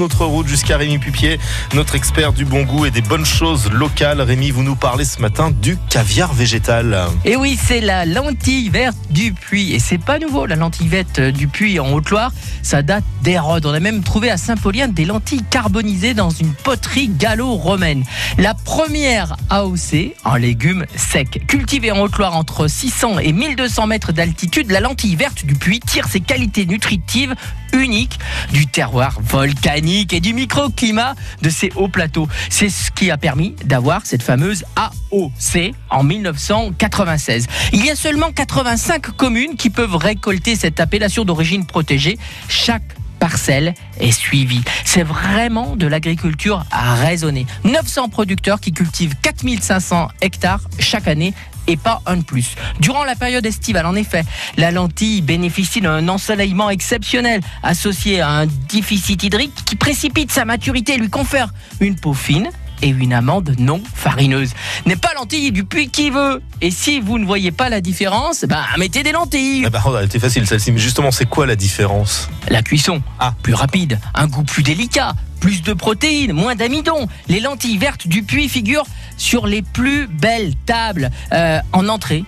Notre route jusqu'à Rémi Pupier, notre expert du bon goût et des bonnes choses locales. Rémi, vous nous parlez ce matin du caviar végétal. Et oui, c'est la lentille verte du puits. Et c'est pas nouveau, la lentille verte du puits en Haute-Loire. Ça date d'Hérode. On a même trouvé à Saint-Paulien des lentilles carbonisées dans une poterie gallo-romaine. La première AOC en légumes secs. Cultivée en Haute-Loire entre 600 et 1200 mètres d'altitude, la lentille verte du puits tire ses qualités nutritives uniques du terroir volcanique et du microclimat de ces hauts plateaux. C'est ce qui a permis d'avoir cette fameuse AOC en 1996. Il y a seulement 85 communes qui peuvent récolter cette appellation d'origine protégée. Chaque parcelle est suivie. C'est vraiment de l'agriculture raisonnée. 900 producteurs qui cultivent 4500 hectares chaque année et pas un de plus. Durant la période estivale, en effet, la lentille bénéficie d'un ensoleillement exceptionnel associé à un déficit hydrique qui précipite sa maturité et lui confère une peau fine et une amande non farineuse. N'est pas lentille du puits qui veut. Et si vous ne voyez pas la différence, bah mettez des lentilles. Ah bah, elle était facile celle-ci, mais justement, c'est quoi la différence? La cuisson, Ah. plus rapide, un goût plus délicat, plus de protéines, moins d'amidon. Les lentilles vertes du puits figurent sur les plus belles tables euh, en entrée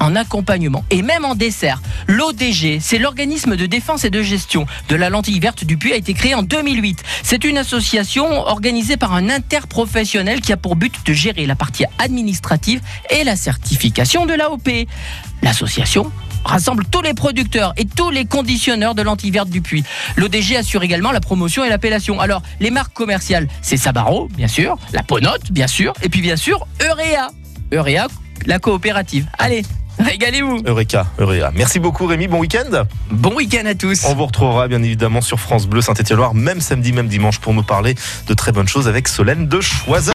en accompagnement et même en dessert. L'ODG, c'est l'organisme de défense et de gestion de la lentille verte du puits, a été créé en 2008. C'est une association organisée par un interprofessionnel qui a pour but de gérer la partie administrative et la certification de l'AOP. L'association rassemble tous les producteurs et tous les conditionneurs de lentilles vertes du puits. L'ODG assure également la promotion et l'appellation. Alors, les marques commerciales, c'est Sabaro, bien sûr, la Ponote, bien sûr, et puis bien sûr, Eurea. Eurea, la coopérative. Allez, régalez-vous. Eureka, Euréa. Merci beaucoup Rémi, bon week-end. Bon week-end à tous. On vous retrouvera bien évidemment sur France Bleu Saint-Étienne-Loire, même samedi, même dimanche, pour nous parler de très bonnes choses avec Solène de Choiseul.